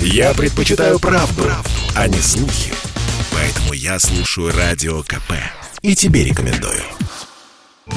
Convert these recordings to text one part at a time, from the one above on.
Я предпочитаю правду, правду, а не слухи. Поэтому я слушаю Радио КП. И тебе рекомендую.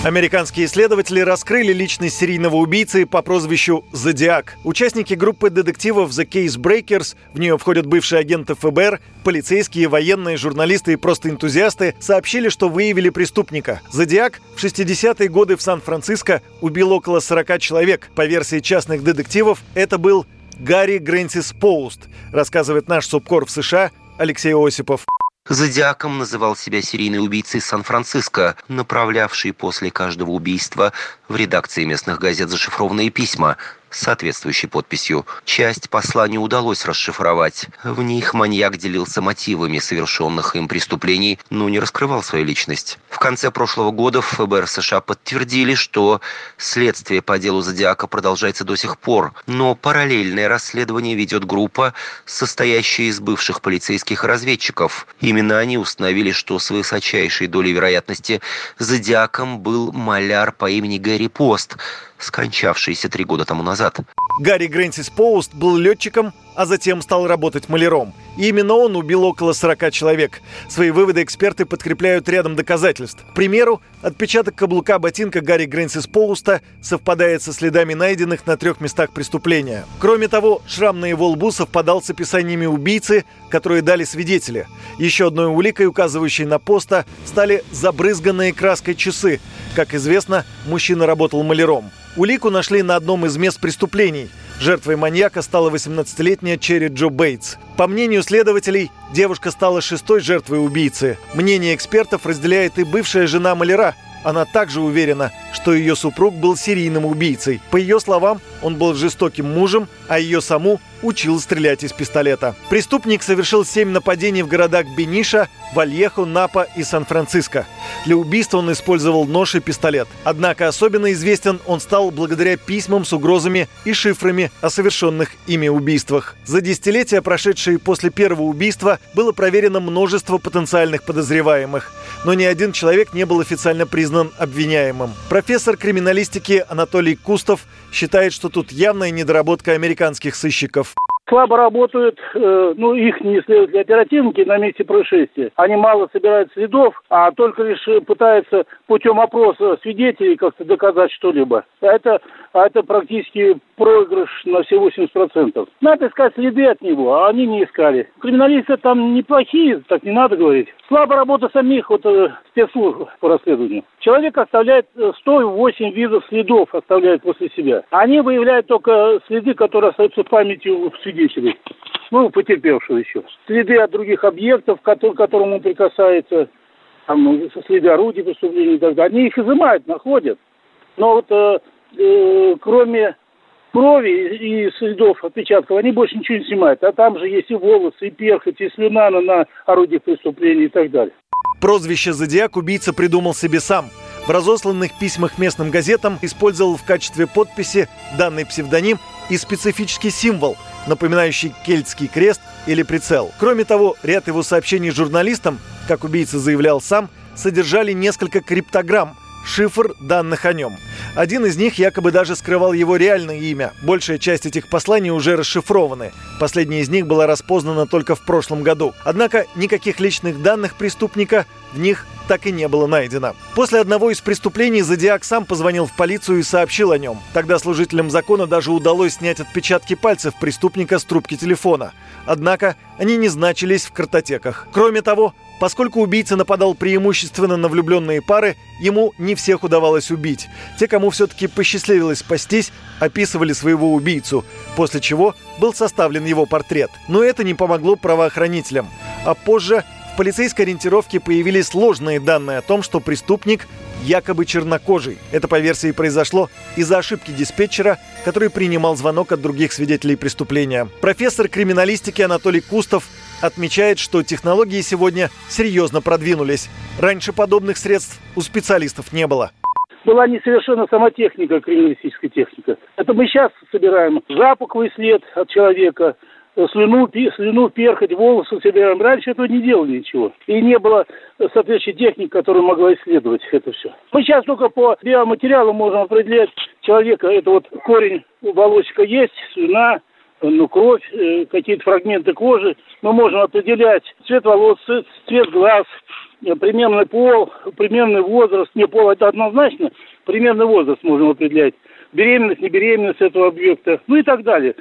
Американские исследователи раскрыли личность серийного убийцы по прозвищу «Зодиак». Участники группы детективов The Case Breakers, в нее входят бывшие агенты ФБР, полицейские, военные, журналисты и просто энтузиасты, сообщили, что выявили преступника. «Зодиак» в 60-е годы в Сан-Франциско убил около 40 человек. По версии частных детективов, это был Гарри Грэнсис Поуст, рассказывает наш субкор в США Алексей Осипов. Зодиаком называл себя серийный убийца из Сан-Франциско, направлявший после каждого убийства в редакции местных газет зашифрованные письма – соответствующей подписью. Часть посла не удалось расшифровать. В них маньяк делился мотивами совершенных им преступлений, но не раскрывал свою личность. В конце прошлого года ФБР США подтвердили, что следствие по делу Зодиака продолжается до сих пор, но параллельное расследование ведет группа, состоящая из бывших полицейских разведчиков. Именно они установили, что с высочайшей долей вероятности Зодиаком был маляр по имени Гэри Пост – скончавшийся три года тому назад. Гарри Грэнсис Поуст был летчиком, а затем стал работать маляром. И именно он убил около 40 человек. Свои выводы эксперты подкрепляют рядом доказательств. К примеру, отпечаток каблука ботинка Гарри Грэнсис Поуста совпадает со следами найденных на трех местах преступления. Кроме того, шрам на его лбу совпадал с описаниями убийцы, которые дали свидетели. Еще одной уликой, указывающей на поста, стали забрызганные краской часы. Как известно, мужчина работал маляром. Улику нашли на одном из мест преступлений. Жертвой маньяка стала 18-летняя Черри Джо Бейтс. По мнению следователей, девушка стала шестой жертвой убийцы. Мнение экспертов разделяет и бывшая жена маляра. Она также уверена, что ее супруг был серийным убийцей. По ее словам, он был жестоким мужем, а ее саму учил стрелять из пистолета. Преступник совершил семь нападений в городах Бениша, Вальехо, Напа и Сан-Франциско. Для убийства он использовал нож и пистолет. Однако особенно известен он стал благодаря письмам с угрозами и шифрами о совершенных ими убийствах. За десятилетия, прошедшие после первого убийства, было проверено множество потенциальных подозреваемых, но ни один человек не был официально признан обвиняемым. Профессор криминалистики Анатолий Кустов считает, что тут явная недоработка американских сыщиков слабо работают, э, ну, их не следователи оперативники на месте происшествия. Они мало собирают следов, а только лишь пытаются путем опроса свидетелей как-то доказать что-либо. А это, а это практически проигрыш на все 80%. Надо искать следы от него, а они не искали. Криминалисты там неплохие, так не надо говорить. Слабо работа самих вот, э, спецслужб по расследованию. Человек оставляет 108 э, видов следов, оставляет после себя. Они выявляют только следы, которые остаются в памяти у свидетелей. Ну, потерпевшего еще. Следы от других объектов, к которым он прикасается, там, ну, следы орудий преступления и так далее. Они их изымают, находят. Но вот э, э, кроме крови и следов отпечатков, они больше ничего не снимают. А там же есть и волосы, и перхоть, и слюна на, на орудиях преступления и так далее. Прозвище «Зодиак» убийца придумал себе сам. В разосланных письмах местным газетам использовал в качестве подписи данный псевдоним и специфический символ, напоминающий кельтский крест или прицел. Кроме того, ряд его сообщений журналистам, как убийца заявлял сам, содержали несколько криптограмм, шифр данных о нем – один из них якобы даже скрывал его реальное имя. Большая часть этих посланий уже расшифрованы. Последняя из них была распознана только в прошлом году. Однако никаких личных данных преступника в них так и не было найдено. После одного из преступлений Зодиак сам позвонил в полицию и сообщил о нем. Тогда служителям закона даже удалось снять отпечатки пальцев преступника с трубки телефона. Однако они не значились в картотеках. Кроме того, Поскольку убийца нападал преимущественно на влюбленные пары, ему не всех удавалось убить. Те, кому все-таки посчастливилось спастись, описывали своего убийцу, после чего был составлен его портрет. Но это не помогло правоохранителям. А позже в полицейской ориентировке появились сложные данные о том, что преступник якобы чернокожий. Это по версии произошло из-за ошибки диспетчера, который принимал звонок от других свидетелей преступления. Профессор криминалистики Анатолий Кустов отмечает, что технологии сегодня серьезно продвинулись. Раньше подобных средств у специалистов не было была несовершенна сама техника, криминалистическая техника. Это мы сейчас собираем запаховый след от человека, слюну, слюну, перхоть, волосы собираем. Раньше этого не делали ничего. И не было соответствующей техники, которая могла исследовать это все. Мы сейчас только по биоматериалу можем определять человека. Это вот корень у волосика есть, слюна, ну, кровь, э, какие-то фрагменты кожи. Мы можем определять цвет волос, цвет глаз, э, примерный пол, примерный возраст. Не пол это однозначно, примерный возраст можем определять. Беременность, не беременность этого объекта, ну и так далее.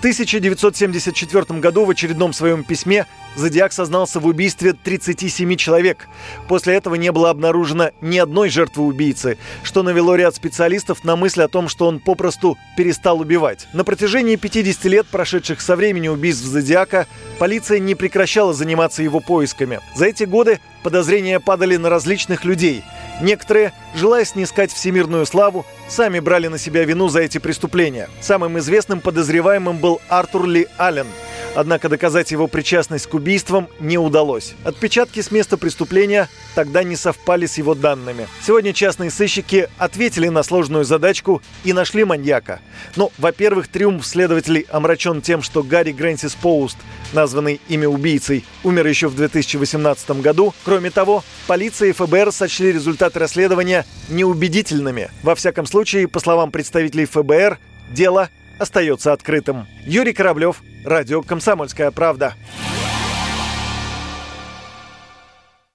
1974 году в очередном своем письме Зодиак сознался в убийстве 37 человек. После этого не было обнаружено ни одной жертвы убийцы, что навело ряд специалистов на мысль о том, что он попросту перестал убивать. На протяжении 50 лет, прошедших со времени убийств Зодиака, полиция не прекращала заниматься его поисками. За эти годы подозрения падали на различных людей – Некоторые, желая снискать всемирную славу, сами брали на себя вину за эти преступления. Самым известным подозреваемым был Артур Ли Аллен – Однако доказать его причастность к убийствам не удалось. Отпечатки с места преступления тогда не совпали с его данными. Сегодня частные сыщики ответили на сложную задачку и нашли маньяка. Но, во-первых, триумф следователей омрачен тем, что Гарри Грэнсис Поуст, названный ими убийцей, умер еще в 2018 году. Кроме того, полиция и ФБР сочли результаты расследования неубедительными. Во всяком случае, по словам представителей ФБР, дело остается открытым. Юрий Кораблев, Радио «Комсомольская правда».